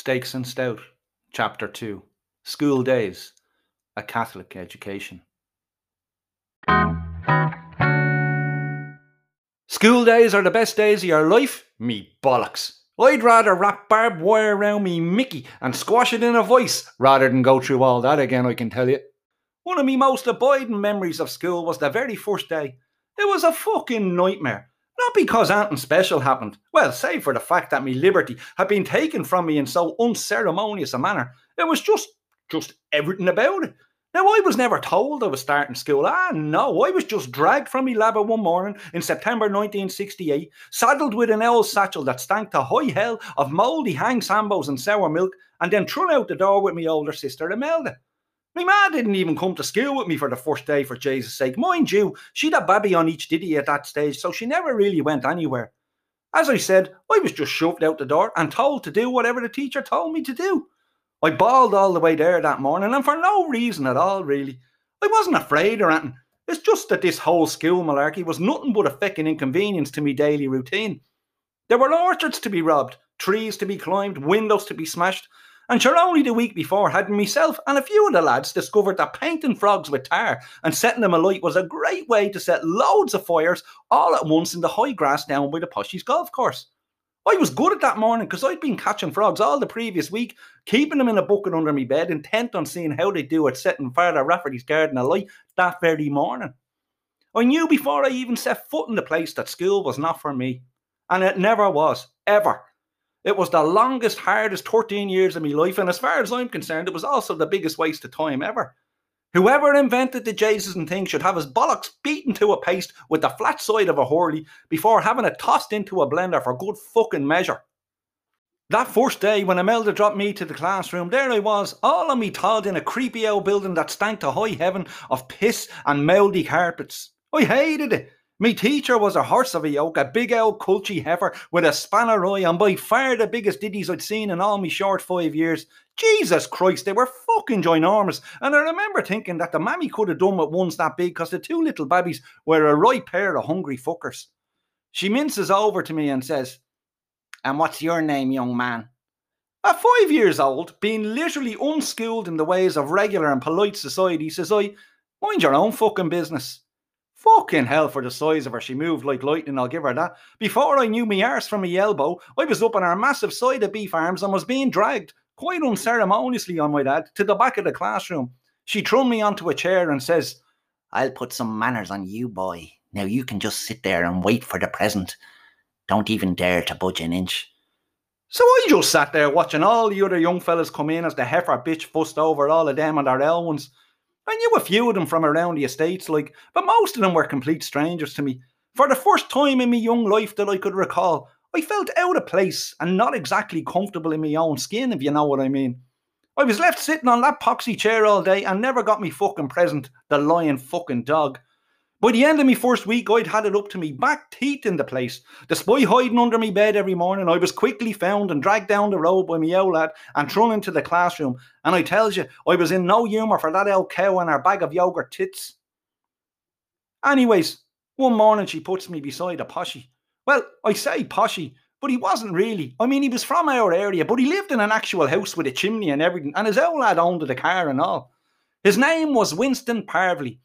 Steaks and Stout, Chapter 2 School Days, A Catholic Education. School days are the best days of your life? Me bollocks. I'd rather wrap barbed wire around me Mickey and squash it in a voice rather than go through all that again, I can tell you. One of me most abiding memories of school was the very first day. It was a fucking nightmare. Not because anything special happened. Well, save for the fact that me liberty had been taken from me in so unceremonious a manner. It was just, just everything about it. Now, I was never told I was starting school. Ah, no, I was just dragged from me labber one morning in September 1968, saddled with an old satchel that stank to high hell of mouldy hang sambos and sour milk, and then thrown out the door with me older sister Imelda. My ma didn't even come to school with me for the first day, for Jesus' sake. Mind you, she'd a baby on each diddy at that stage, so she never really went anywhere. As I said, I was just shoved out the door and told to do whatever the teacher told me to do. I bawled all the way there that morning, and for no reason at all, really. I wasn't afraid or anything. It's just that this whole school malarkey was nothing but a feckin' inconvenience to me daily routine. There were orchards to be robbed, trees to be climbed, windows to be smashed, and sure, only the week before had myself and a few of the lads discovered that painting frogs with tar and setting them alight was a great way to set loads of fires all at once in the high grass down by the Poshies golf course. I was good at that morning because I'd been catching frogs all the previous week, keeping them in a bucket under my bed, intent on seeing how they do at setting Father Rafferty's garden alight that very morning. I knew before I even set foot in the place that school was not for me. And it never was, ever. It was the longest, hardest 13 years of my life, and as far as I'm concerned, it was also the biggest waste of time ever. Whoever invented the Jesus and thing should have his bollocks beaten to a paste with the flat side of a Hurley before having it tossed into a blender for good fucking measure. That first day when Imelda dropped me to the classroom, there I was, all on me Todd in a creepy old building that stank to high heaven of piss and mouldy carpets. I hated it. Me teacher was a horse of a yoke, a big old culchy heifer with a spanner eye, and by far the biggest ditties I'd seen in all me short five years. Jesus Christ, they were fucking ginormous. And I remember thinking that the mammy could have done with ones that big because the two little babbies were a right pair of hungry fuckers. She minces over to me and says, And what's your name, young man? At five years old, being literally unschooled in the ways of regular and polite society, says I, Mind your own fucking business. Fucking hell for the size of her, she moved like lightning, I'll give her that. Before I knew me arse from me elbow, I was up on our massive side of beef arms and was being dragged, quite unceremoniously on my dad, to the back of the classroom. She threw me onto a chair and says, I'll put some manners on you, boy. Now you can just sit there and wait for the present. Don't even dare to budge an inch. So I just sat there watching all the other young fellas come in as the heifer bitch fussed over all of them and their L ones. I knew a few of them from around the estates, like, but most of them were complete strangers to me. For the first time in my young life that I could recall, I felt out of place and not exactly comfortable in my own skin, if you know what I mean. I was left sitting on that poxy chair all day and never got me fucking present, the lying fucking dog. By the end of my first week, I'd had it up to me back teeth in the place. Despite hiding under my bed every morning, I was quickly found and dragged down the road by me old lad and thrown into the classroom. And I tells you, I was in no humour for that old cow and her bag of yogurt tits. Anyways, one morning she puts me beside a poshy. Well, I say poshy, but he wasn't really. I mean, he was from our area, but he lived in an actual house with a chimney and everything, and his old lad owned the car and all. His name was Winston Parvley.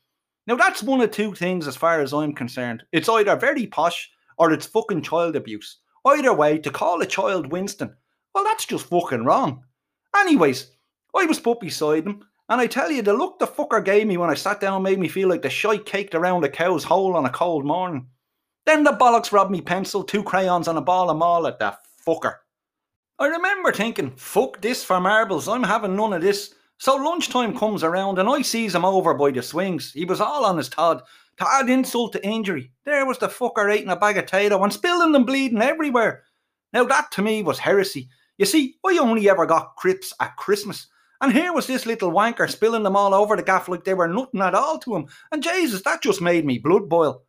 Now that's one of two things as far as I'm concerned. It's either very posh or it's fucking child abuse. Either way, to call a child Winston, well, that's just fucking wrong. Anyways, I was put beside him, and I tell you, the look the fucker gave me when I sat down made me feel like the shite caked around a cow's hole on a cold morning. Then the bollocks robbed me pencil, two crayons, and a ball of mall at that fucker. I remember thinking, fuck this for marbles, I'm having none of this. So lunchtime comes around and I sees him over by the swings. He was all on his Todd. To add insult to injury, there was the fucker eating a bag of Tayto and spilling and bleeding everywhere. Now that to me was heresy. You see, I only ever got crips at Christmas. And here was this little wanker spilling them all over the gaff like they were nothing at all to him. And Jesus, that just made me blood boil.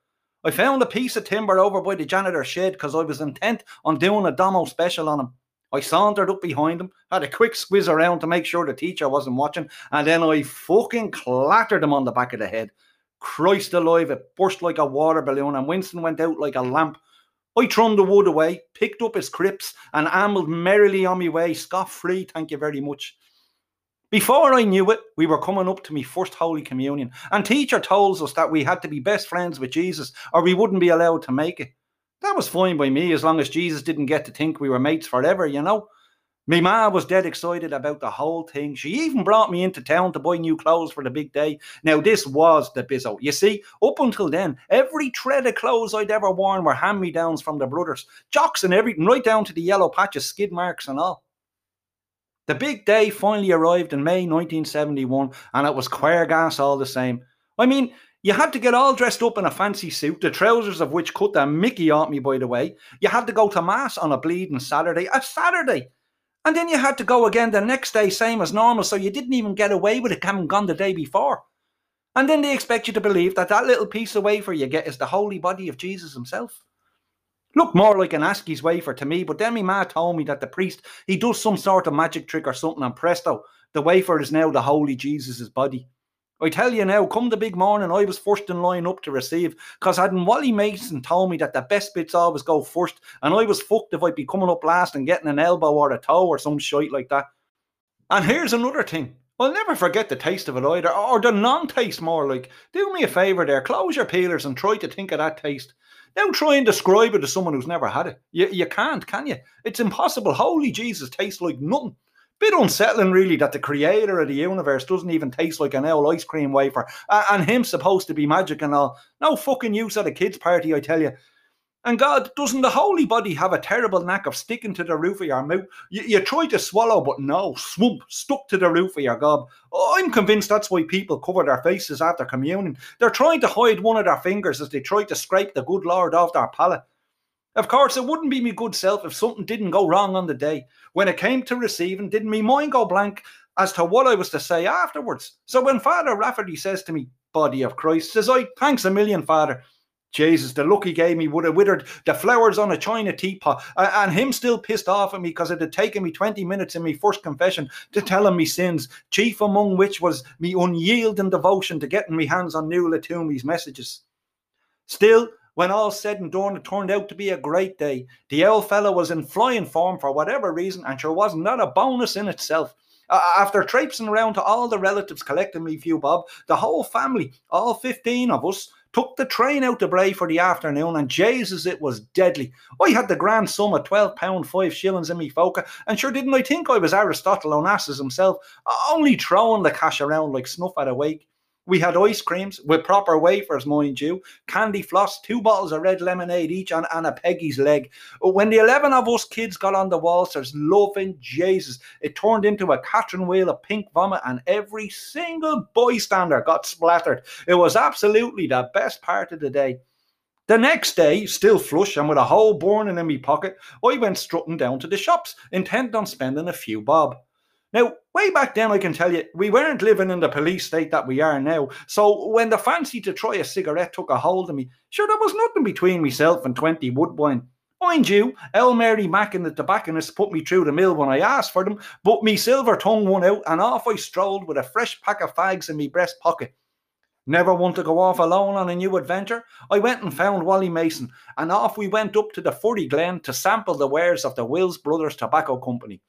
I found a piece of timber over by the janitor's shed because I was intent on doing a domo special on him. I sauntered up behind him, had a quick squiz around to make sure the teacher wasn't watching, and then I fucking clattered him on the back of the head. Christ alive, it burst like a water balloon, and Winston went out like a lamp. I thrown the wood away, picked up his crips, and ambled merrily on my way, scot free, thank you very much. Before I knew it, we were coming up to me first Holy Communion, and teacher told us that we had to be best friends with Jesus or we wouldn't be allowed to make it. That was fine by me as long as Jesus didn't get to think we were mates forever, you know. Me ma was dead excited about the whole thing. She even brought me into town to buy new clothes for the big day. Now, this was the bizzo. You see, up until then, every thread of clothes I'd ever worn were hand me downs from the brothers, jocks and everything, right down to the yellow patches, skid marks, and all. The big day finally arrived in May 1971, and it was queer gas all the same. I mean, you had to get all dressed up in a fancy suit, the trousers of which cut the Mickey off me, by the way. You had to go to Mass on a bleeding Saturday. A Saturday! And then you had to go again the next day, same as normal, so you didn't even get away with it having gone the day before. And then they expect you to believe that that little piece of wafer you get is the holy body of Jesus himself. Looked more like an Askey's wafer to me, but then my ma told me that the priest, he does some sort of magic trick or something, and presto, the wafer is now the holy Jesus' body. I tell you now, come the big morning, I was first in line up to receive, because hadn't Wally Mason told me that the best bits always go first, and I was fucked if I'd be coming up last and getting an elbow or a toe or some shite like that. And here's another thing. I'll never forget the taste of it either, or the non-taste more like. Do me a favour there, close your peelers and try to think of that taste. Now try and describe it to someone who's never had it. You, you can't, can you? It's impossible. Holy Jesus tastes like nothing. Bit unsettling, really, that the creator of the universe doesn't even taste like an old ice cream wafer, and him supposed to be magic and all. No fucking use at a kids' party, I tell you. And God, doesn't the holy body have a terrible knack of sticking to the roof of your mouth? You, you try to swallow, but no, swump, stuck to the roof of your gob. Oh, I'm convinced that's why people cover their faces after communion. They're trying to hide one of their fingers as they try to scrape the good Lord off their palate. Of course, it wouldn't be me good self if something didn't go wrong on the day. When it came to receiving, didn't me mind go blank as to what I was to say afterwards? So when Father Rafferty says to me, Body of Christ, says I, thanks a million, Father. Jesus, the look he gave me would have withered the flowers on a china teapot, and him still pissed off at me because it had taken me 20 minutes in my first confession to tell him me sins, chief among which was me unyielding devotion to getting me hands on Nuala Toomey's messages. Still, when all said and done, it turned out to be a great day. The old fellow was in flying form for whatever reason, and sure wasn't that a bonus in itself. Uh, after traipsing around to all the relatives collecting me few bob, the whole family, all 15 of us, took the train out to Bray for the afternoon, and Jesus, it was deadly. I had the grand sum of twelve pound five shillings in me foca, and sure didn't I think I was Aristotle Onassis himself, only throwing the cash around like snuff at a wake. We had ice creams with proper wafers, mind you, candy floss, two bottles of red lemonade each, and, a Peggy's leg. When the 11 of us kids got on the waltzers, loving Jesus, it turned into a Catherine wheel of pink vomit, and every single bystander got splattered. It was absolutely the best part of the day. The next day, still flush and with a hole burning in me pocket, I went strutting down to the shops, intent on spending a few bob. Now, way back then, I can tell you, we weren't living in the police state that we are now. So when the fancy to try a cigarette took a hold of me, sure, there was nothing between myself and 20 Woodbine. Mind you, El Mary Mack and the tobacconist put me through the mill when I asked for them, but me silver tongue won out, and off I strolled with a fresh pack of fags in me breast pocket. Never want to go off alone on a new adventure? I went and found Wally Mason, and off we went up to the Furry Glen to sample the wares of the Wills Brothers Tobacco Company.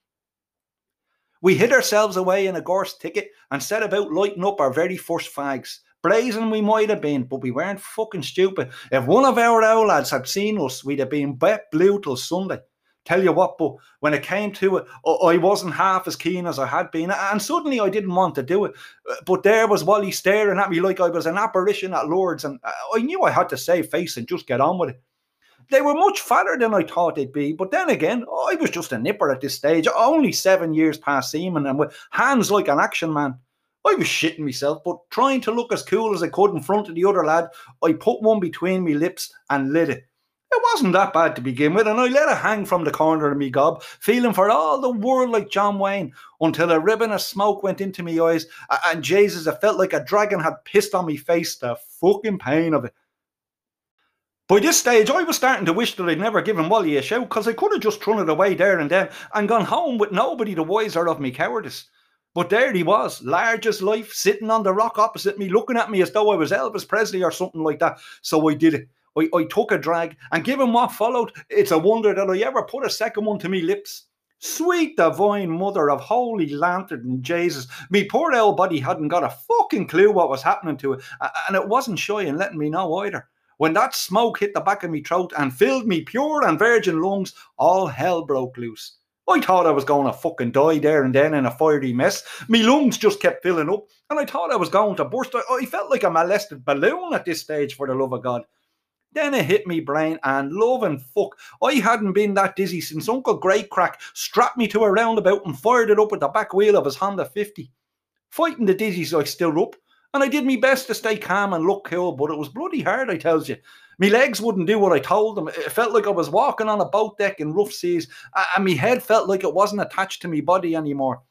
We hid ourselves away in a gorse thicket and set about lighting up our very first fags. Blazing we might have been, but we weren't fucking stupid. If one of our old lads had seen us, we'd have been wet blue till Sunday. Tell you what, but when it came to it, I wasn't half as keen as I had been, and suddenly I didn't want to do it. Uh, but there was Wally staring at me like I was an apparition at Lord's, and uh, I knew I had to save face and just get on with it. They were much fatter than I thought they'd be, but then again, I was just a nipper at this stage, only seven years past seaman and with hands like an action man. I was shitting myself, but trying to look as cool as I could in front of the other lad, I put one between me lips and lit it. It wasn't that bad to begin with, and I let it hang from the corner of me gob, feeling for all the world like John Wayne, until a ribbon of smoke went into me eyes, and Jesus, it felt like a dragon had pissed on me face, the fucking pain of it. By this stage, I was starting to wish that I'd never given Wally a shout because I could have just thrown it away there and then and gone home with nobody the wiser of me cowardice. But there he was, large as life, sitting on the rock opposite me, looking at me as though I was Elvis Presley or something like that. So I did it. I, I took a drag, and given what followed, it's a wonder that I ever put a second one to me lips. Sweet divine mother of holy lantern and Jesus, me poor old body hadn't got a fucking clue what was happening to it, and it wasn't shy in letting me know either. When that smoke hit the back of me throat and filled me pure and virgin lungs, all hell broke loose. I thought I was going to fucking die there and then in a fiery mess. Me lungs just kept filling up, and I thought I was going to burst. I, I felt like a molested balloon at this stage, for the love of God. Then it hit me brain, and love and fuck, I hadn't been that dizzy since Uncle Great Crack strapped me to a roundabout and fired it up with the back wheel of his Honda 50. Fighting the dizzies, I stood up, and I did my best to stay calm and look cool, but it was bloody hard, I tells you. My legs wouldn't do what I told them. It felt like I was walking on a boat deck in rough seas, and my head felt like it wasn't attached to my body anymore.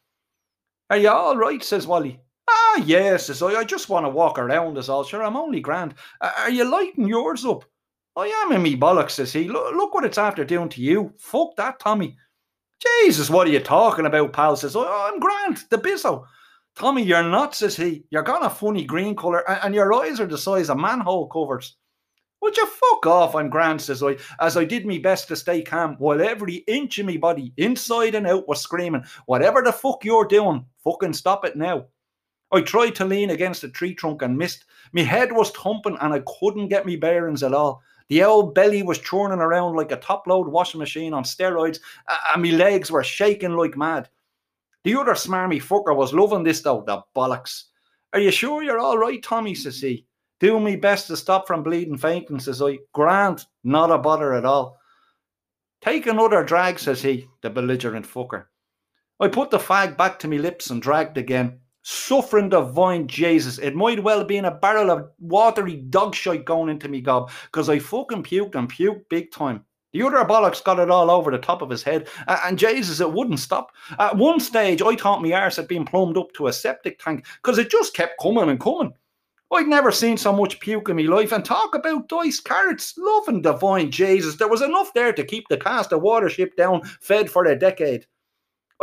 Are you all right? says Wally. Ah, yes, says I. I just want to walk around, as all. Sure, I'm only grand. Are you lighting yours up? I am in me bollocks, says he. Look, look what it's after doing to you. Fuck that, Tommy. Jesus, what are you talking about, pal? Says, oh, I'm grand, the bizzo. Tommy, you're not, says he. You're got a funny green colour, and, and your eyes are the size of manhole covers. Would you fuck off? I'm grand, says I, as I did me best to stay calm, while every inch of me body, inside and out, was screaming, Whatever the fuck you're doing, fucking stop it now. I tried to lean against a tree trunk and missed. My head was thumping and I couldn't get me bearings at all. The old belly was churning around like a top load washing machine on steroids, and my legs were shaking like mad. The other smarmy fucker was loving this though, the bollocks. Are you sure you're all right, Tommy? says he. Doing me best to stop from bleeding fainting, says I. Grant, not a bother at all. Take another drag, says he, the belligerent fucker. I put the fag back to me lips and dragged again. Suffering divine Jesus, it might well have been a barrel of watery dog shite going into me gob, because I fucking puked and puked big time. The other bollocks got it all over the top of his head, and Jesus, it wouldn't stop. At one stage, I thought my arse had been plumbed up to a septic tank because it just kept coming and coming. I'd never seen so much puke in my life, and talk about diced carrots, loving divine Jesus. There was enough there to keep the cast of watership down fed for a decade.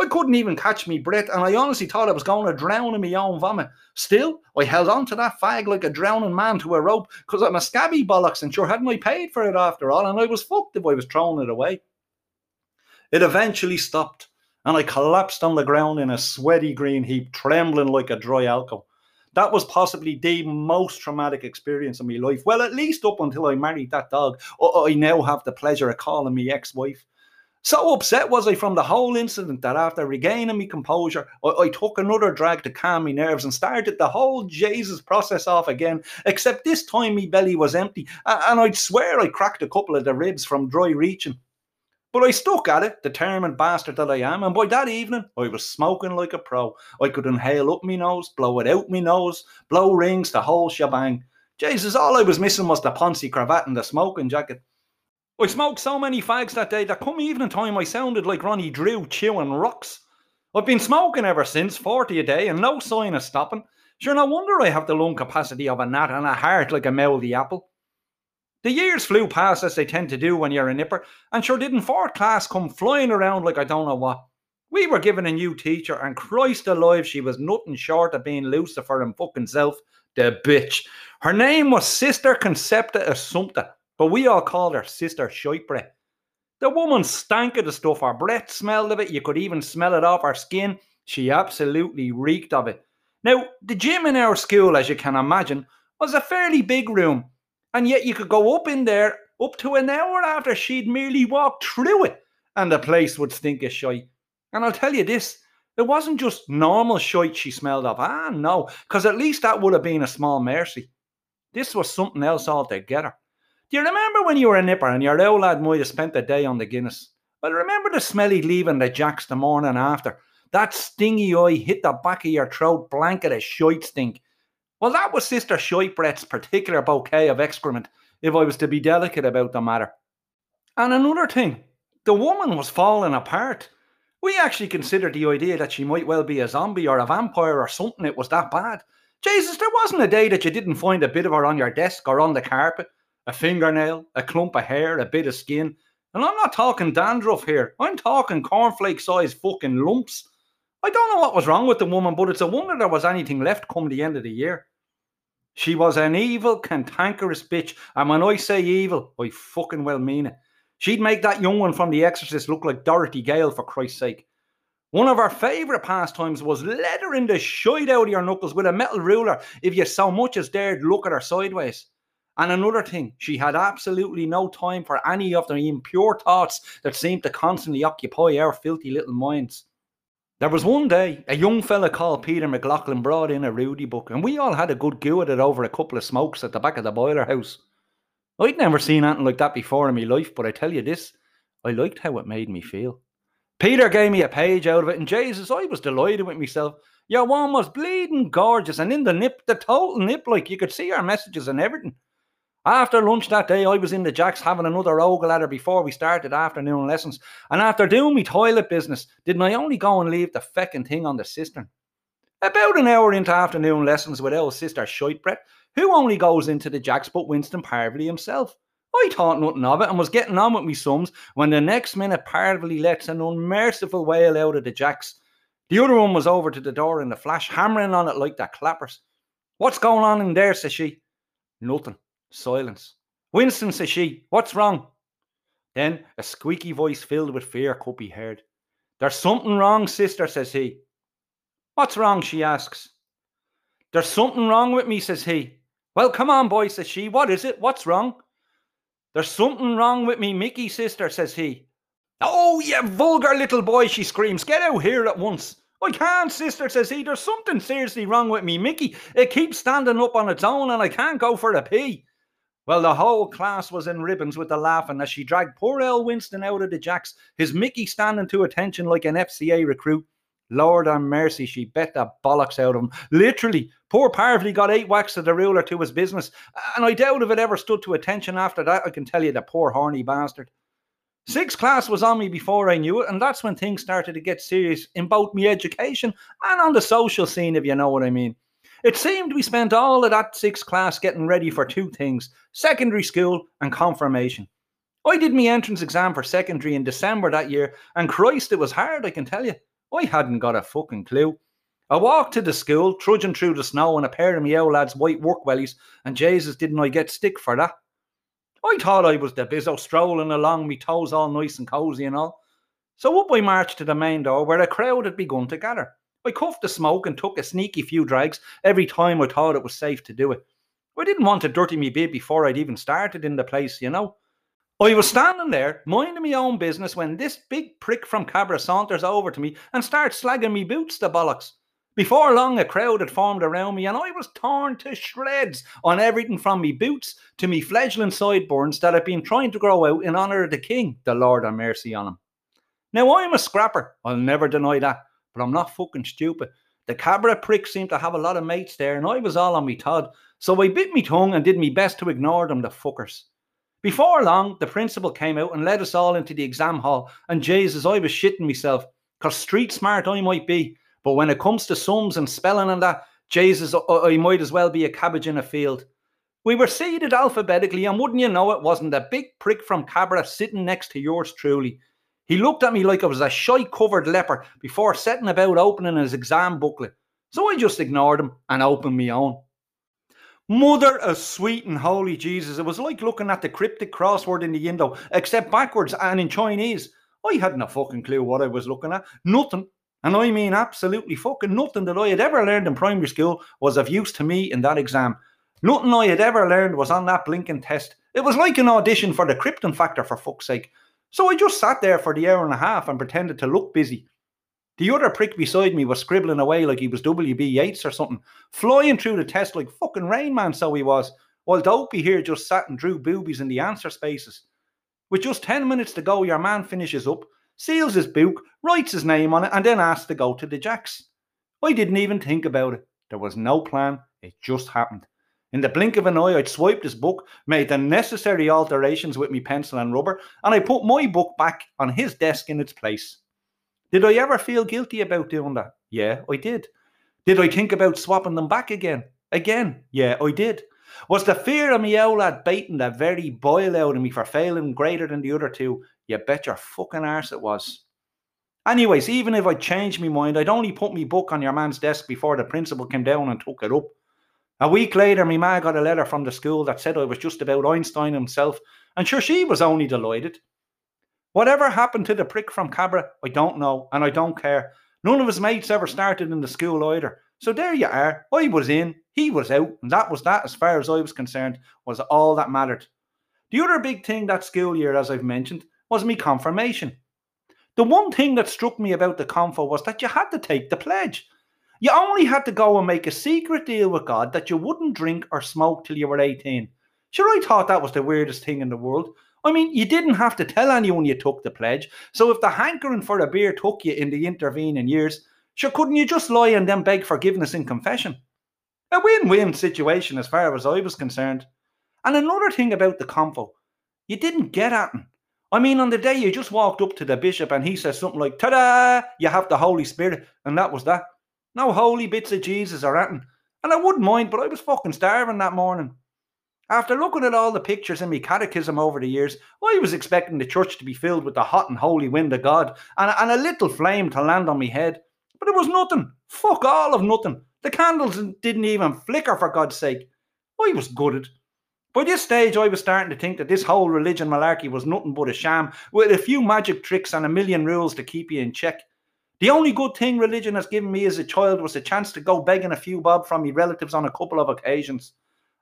I couldn't even catch me breath, and I honestly thought I was going to drown in my own vomit. Still, I held on to that fag like a drowning man to a rope, because I'm a scabby bollocks, and sure hadn't I paid for it after all, and I was fucked if I was throwing it away. It eventually stopped, and I collapsed on the ground in a sweaty green heap, trembling like a dry alcohol. That was possibly the most traumatic experience of my life. Well, at least up until I married that dog, I now have the pleasure of calling me ex-wife. So upset was I from the whole incident that after regaining my composure, I, I, took another drag to calm my nerves and started the whole Jesus process off again, except this time my belly was empty, and I'd swear I cracked a couple of the ribs from dry reaching. But I stuck at it, determined bastard that I am, and by that evening I was smoking like a pro. I could inhale up me nose, blow it out me nose, blow rings, the whole shebang. Jesus, all I was missing was the poncy cravat and the smoking jacket. I smoked so many fags that day that come evening time I sounded like Ronnie Drew chewing rocks. I've been smoking ever since, 40 a day, and no sign of stopping. Sure, no wonder I have the lung capacity of a gnat and a heart like a mouldy apple. The years flew past as they tend to do when you're a nipper, and sure didn't fourth class come flying around like I don't know what. We were given a new teacher, and Christ alive, she was nothing short of being Lucifer and fucking self, the bitch. Her name was Sister Concepta Assumpta, but we all called her Sister Shitebreath. The woman stank of the stuff. Her breath smelled of it. You could even smell it off her skin. She absolutely reeked of it. Now, the gym in our school, as you can imagine, was a fairly big room, and yet you could go up in there up to an hour after she'd merely walked through it, and the place would stink of shite. And I'll tell you this, it wasn't just normal shite she smelled of. Ah, no, because at least that would have been a small mercy. This was something else altogether. Do you remember when you were a nipper and your old lad might have spent the day on the Guinness? Well, remember the smelly leaving the jacks the morning after? That stingy eye hit the back of your throat blanket of shite stink. Well, that was Sister Shitebreath's particular bouquet of excrement, if I was to be delicate about the matter. And another thing, the woman was falling apart. We actually considered the idea that she might well be a zombie or a vampire or something. It was that bad. Jesus, there wasn't a day that you didn't find a bit of her on your desk or on the carpet a fingernail, a clump of hair, a bit of skin. And I'm not talking dandruff here. I'm talking cornflake sized fucking lumps. I don't know what was wrong with the woman, but it's a wonder there was anything left come the end of the year. She was an evil, cantankerous bitch, and when I say evil, I fucking well mean it. She'd make that young one from The Exorcist look like Dorothy Gale, for Christ's sake. One of her favourite pastimes was leathering the shite out of your knuckles with a metal ruler if you so much as dared look at her sideways. And another thing, she had absolutely no time for any of the impure thoughts that seemed to constantly occupy our filthy little minds. There was one day a young fella called Peter McLaughlin brought in a Rudy book, and we all had a good go at it over a couple of smokes at the back of the boiler house. I'd never seen anything like that before in my life, but I tell you this, I liked how it made me feel. Peter gave me a page out of it, and Jesus, I was delighted with myself. Your one was bleeding gorgeous, and in the nip, the total nip, like you could see our messages and everything. After lunch that day, I was in the Jacks having another ogle at her before we started afternoon lessons. And after doing me toilet business, didn't I only go and leave the feckin' thing on the cistern? About an hour into afternoon lessons with our sister Shitebreath, who only goes into the Jacks but Winston Parvely himself. I thought nothing of it and was getting on with me sums when the next minute Parvely lets an unmerciful wail out of the Jacks. The other one was over to the door in the flash, hammering on it like the clappers. What's going on in there? says she. Nothing. Silence. Winston, says she, what's wrong? Then a squeaky voice filled with fear could be heard. There's something wrong, sister, says he. What's wrong? she asks. There's something wrong with me, says he. Well, come on, boy, says she. What is it? What's wrong? There's something wrong with me, Mickey, sister, says he. Oh, you vulgar little boy, she screams. Get out here at once. I can't, sister, says he. There's something seriously wrong with me, Mickey. It keeps standing up on its own and I can't go for a pee. Well, the whole class was in ribbons with the laughing as she dragged poor El Winston out of the jacks, his Mickey standing to attention like an FCA recruit. Lord and mercy, she bet the bollocks out of him. Literally, poor Parvely got eight whacks of the ruler to his business, and I doubt if it ever stood to attention after that, I can tell you, the poor horny bastard. Sixth class was on me before I knew it, and that's when things started to get serious in both me education and on the social scene, if you know what I mean. It seemed we spent all of that sixth class getting ready for two things secondary school and confirmation. I did my entrance exam for secondary in December that year, and Christ, it was hard, I can tell you. I hadn't got a fucking clue. I walked to the school, trudging through the snow in a pair of me old lads' white work wellies, and Jesus, didn't I get stick for that? I thought I was the bizzo strolling along, me toes all nice and cosy and all. So up I marched to the main door where a crowd had begun to gather. I cuffed the smoke and took a sneaky few drags every time I thought it was safe to do it. I didn't want to dirty me bit before I'd even started in the place, you know. I was standing there, minding my own business, when this big prick from Cabra saunters over to me and starts slagging me boots, the bollocks. Before long, a crowd had formed around me, and I was torn to shreds on everything from me boots to me fledgling sideburns that I'd been trying to grow out in honour of the king, the Lord have mercy on him. Now, I'm a scrapper, I'll never deny that but I'm not fucking stupid. The Cabra prick seemed to have a lot of mates there, and I was all on me Todd, so I bit me tongue and did me best to ignore them, the fuckers. Before long, the principal came out and led us all into the exam hall, and Jesus, I was shitting myself, cause street smart I might be, but when it comes to sums and spelling and that, Jesus, I might as well be a cabbage in a field. We were seated alphabetically, and wouldn't you know it, wasn't a big prick from Cabra sitting next to yours truly. He looked at me like I was a shy covered leper before setting about opening his exam booklet. So I just ignored him and opened me own. Mother of sweet and holy Jesus, it was like looking at the cryptic crossword in the window, except backwards and in Chinese. I hadn't a fucking clue what I was looking at. Nothing. And I mean absolutely fucking nothing that I had ever learned in primary school was of use to me in that exam. Nothing I had ever learned was on that blinking test. It was like an audition for the Krypton Factor, for fuck's sake. So I just sat there for the hour and a half and pretended to look busy. The other prick beside me was scribbling away like he was W.B. Yeats or something, flying through the test like fucking Rain Man, so he was, while Dopey here just sat and drew boobies in the answer spaces. With just 10 minutes to go, your man finishes up, seals his book, writes his name on it, and then asks to go to the Jacks. I didn't even think about it. There was no plan, it just happened. In the blink of an eye, I'd swiped his book, made the necessary alterations with me pencil and rubber, and I put my book back on his desk in its place. Did I ever feel guilty about doing that? Yeah, I did. Did I think about swapping them back again? Again, yeah, I did. Was the fear of me old lad baiting the very boil out of me for failing greater than the other two? You bet your fucking arse it was. Anyways, even if I changed my mind, I'd only put me book on your man's desk before the principal came down and took it up. A week later, my ma got a letter from the school that said I was just about Einstein himself, and sure she was only delighted. Whatever happened to the prick from Cabra, I don't know, and I don't care. None of his mates ever started in the school either. So there you are. I was in, he was out, and that was that as far as I was concerned, was all that mattered. The other big thing that school year, as I've mentioned, was me confirmation. The one thing that struck me about the confo was that you had to take the pledge. You only had to go and make a secret deal with God that you wouldn't drink or smoke till you were 18. Sure, I thought that was the weirdest thing in the world. I mean, you didn't have to tell anyone you took the pledge, so if the hankering for a beer took you in the intervening years, sure, couldn't you just lie and then beg forgiveness in confession? A win win situation as far as I was concerned. And another thing about the confo, you didn't get at him. I mean, on the day you just walked up to the bishop and he says something like, ta da, you have the Holy Spirit, and that was that. No holy bits of Jesus or anything. And I wouldn't mind, but I was fucking starving that morning. After looking at all the pictures in my catechism over the years, I was expecting the church to be filled with the hot and holy wind of God and, and a little flame to land on my head. But it was nothing. Fuck all of nothing. The candles didn't even flicker for God's sake. I was gutted. By this stage, I was starting to think that this whole religion malarkey was nothing but a sham, with a few magic tricks and a million rules to keep you in check. The only good thing religion has given me as a child was a chance to go begging a few bob from my relatives on a couple of occasions.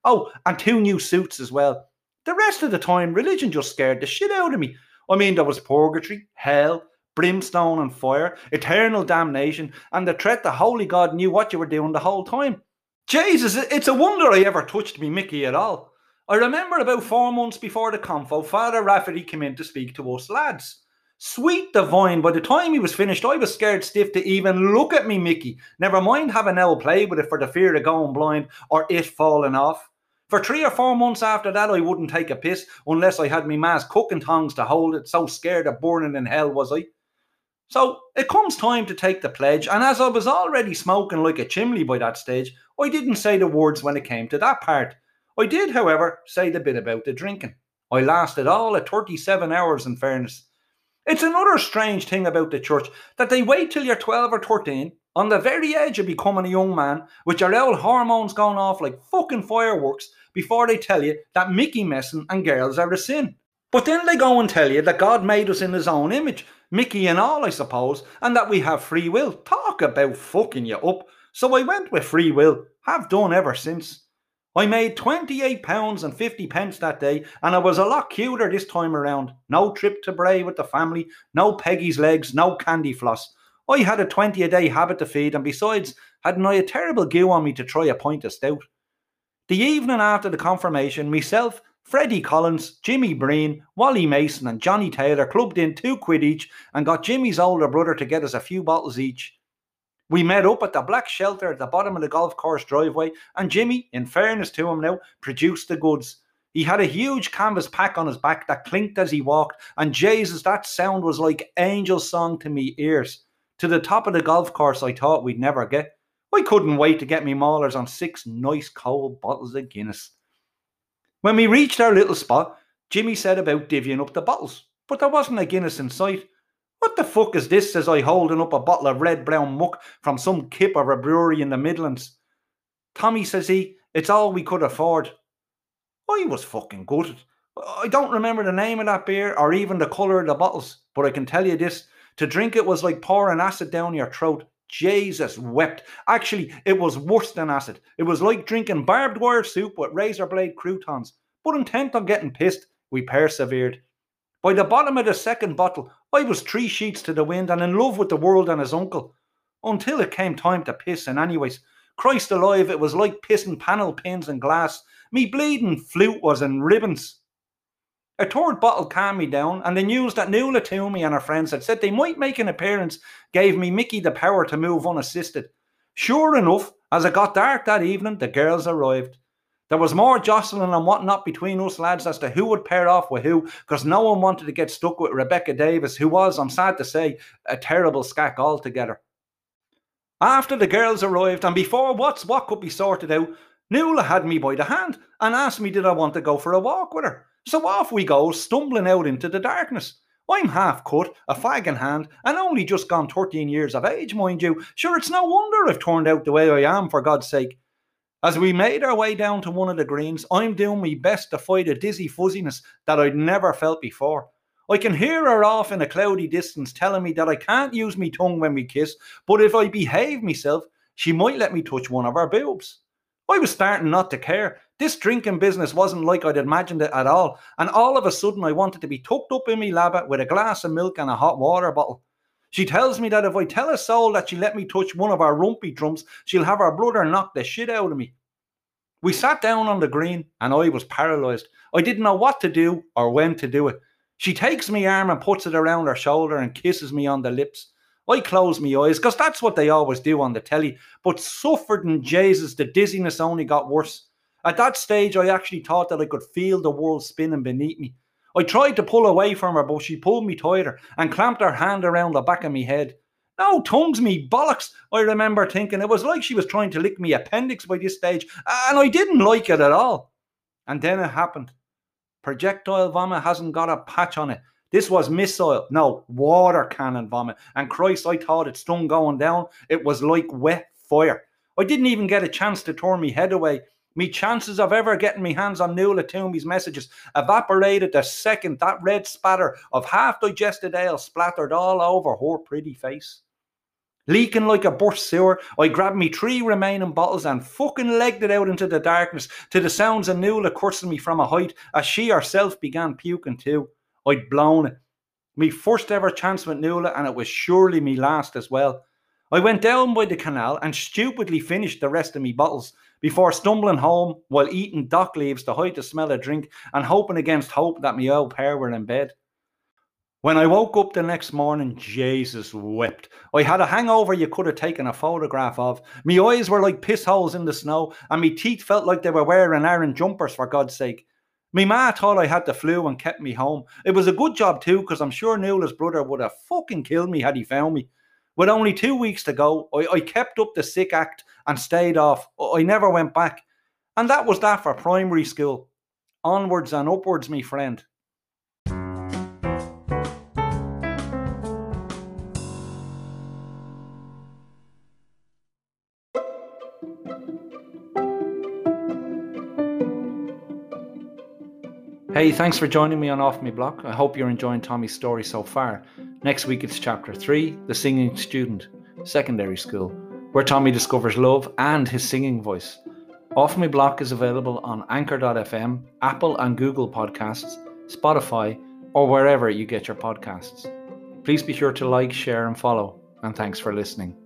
Oh, and two new suits as well. The rest of the time, religion just scared the shit out of me. I mean, there was purgatory, hell, brimstone and fire, eternal damnation, and the threat the Holy God knew what you were doing the whole time. Jesus, it's a wonder I ever touched me Mickey at all. I remember about four months before the confo, Father Rafferty came in to speak to us lads. Sweet divine, by the time he was finished, I was scared stiff to even look at me, Mickey. Never mind having now play with it for the fear of going blind or it falling off. For three or four months after that, I wouldn't take a piss unless I had me ma's cooking tongs to hold it, so scared of burning in hell was I. So it comes time to take the pledge, and as I was already smoking like a chimney by that stage, I didn't say the words when it came to that part. I did, however, say the bit about the drinking. I lasted all at 37 hours in fairness. It's another strange thing about the church that they wait till you're 12 or 13, on the very edge of becoming a young man, with your old hormones going off like fucking fireworks, before they tell you that Mickey messing and girls are a sin. But then they go and tell you that God made us in his own image, Mickey and all, I suppose, and that we have free will. Talk about fucking you up. So I went with free will, have done ever since. I made £28 and 50 pence that day, and I was a lot cuter this time around. No trip to Bray with the family, no Peggy's legs, no candy floss. I had a 20 a day habit to feed, and besides, hadn't I a terrible goo on me to try a pint of stout? The evening after the confirmation, myself, Freddie Collins, Jimmy Breen, Wally Mason, and Johnny Taylor clubbed in two quid each and got Jimmy's older brother to get us a few bottles each. We met up at the black shelter at the bottom of the golf course driveway, and Jimmy, in fairness to him now, produced the goods. He had a huge canvas pack on his back that clinked as he walked, and Jesus, that sound was like angel song to me ears. To the top of the golf course, I thought we'd never get. I couldn't wait to get me maulers on six nice cold bottles of Guinness. When we reached our little spot, Jimmy said about divvying up the bottles, but there wasn't a Guinness in sight. What the fuck is this? says I, holding up a bottle of red brown muck from some kip of a brewery in the Midlands. Tommy, says he, it's all we could afford. I was fucking gutted. I don't remember the name of that beer or even the colour of the bottles, but I can tell you this to drink it was like pouring acid down your throat. Jesus wept. Actually, it was worse than acid. It was like drinking barbed wire soup with razor blade croutons. But intent on getting pissed, we persevered. By the bottom of the second bottle, I was three sheets to the wind and in love with the world and his uncle. Until it came time to piss, and anyways, Christ alive, it was like pissing panel pins and glass. Me bleeding flute was in ribbons. A third bottle calmed me down, and the news that Nuala Toomey and her friends had said they might make an appearance gave me Mickey the power to move unassisted. Sure enough, as it got dark that evening, the girls arrived. There was more jostling and whatnot between us lads as to who would pair off with who, because no one wanted to get stuck with Rebecca Davis, who was, I'm sad to say, a terrible skack altogether. After the girls arrived, and before what's what could be sorted out, Nuala had me by the hand and asked me did I want to go for a walk with her. So off we go, stumbling out into the darkness. I'm half cut, a fag in hand, and only just gone 13 years of age, mind you. Sure, it's no wonder I've turned out the way I am, for God's sake. As we made our way down to one of the greens, I'm doing my best to fight a dizzy fuzziness that I'd never felt before. I can hear her off in a cloudy distance telling me that I can't use me tongue when we kiss, but if I behave myself, she might let me touch one of her boobs. I was starting not to care. This drinking business wasn't like I'd imagined it at all, and all of a sudden I wanted to be tucked up in me labba with a glass of milk and a hot water bottle. She tells me that if I tell a soul that she let me touch one of her rumpy drums, she'll have her brother knock the shit out of me. We sat down on the green and I was paralysed. I didn't know what to do or when to do it. She takes me arm and puts it around her shoulder and kisses me on the lips. I close my eyes because that's what they always do on the telly. But suffered and Jesus, the dizziness only got worse. At that stage, I actually thought that I could feel the world spinning beneath me. I tried to pull away from her, but she pulled me tighter and clamped her hand around the back of me head. No, tongues me bollocks, I remember thinking. It was like she was trying to lick me appendix by this stage, and I didn't like it at all. And then it happened. Projectile vomit hasn't got a patch on it. This was missile, no, water cannon vomit. And Christ, I thought it stung going down. It was like wet fire. I didn't even get a chance to turn my head away. Me chances of ever getting my hands on Nuala Toomey's messages evaporated the second that red spatter of half digested ale splattered all over her pretty face. Leaking like a burst sewer, I grabbed me three remaining bottles and fucking legged it out into the darkness to the sounds of Nuala cursing me from a height as she herself began puking too. I'd blown it. Me first ever chance with Nuala, and it was surely me last as well. I went down by the canal and stupidly finished the rest of me bottles before stumbling home while eating dock leaves to hide the smell of drink and hoping against hope that my old pair were in bed. When I woke up the next morning, Jesus wept. I had a hangover you could have taken a photograph of. Me eyes were like piss holes in the snow, and me teeth felt like they were wearing iron jumpers, for God's sake. Me ma thought I had the flu and kept me home. It was a good job too, because I'm sure Nuala's brother would have fucking killed me had he found me. With only two weeks to go, I, I kept up the sick act and stayed off. I never went back. And that was that for primary school. Onwards and upwards, me friend. Hey, thanks for joining me on Off Me Block. I hope you're enjoying Tommy's story so far. Next week it's chapter 3 The Singing Student, Secondary School, where Tommy discovers love and his singing voice. Off Me Block is available on Anchor.fm, Apple and Google Podcasts, Spotify, or wherever you get your podcasts. Please be sure to like, share, and follow, and thanks for listening.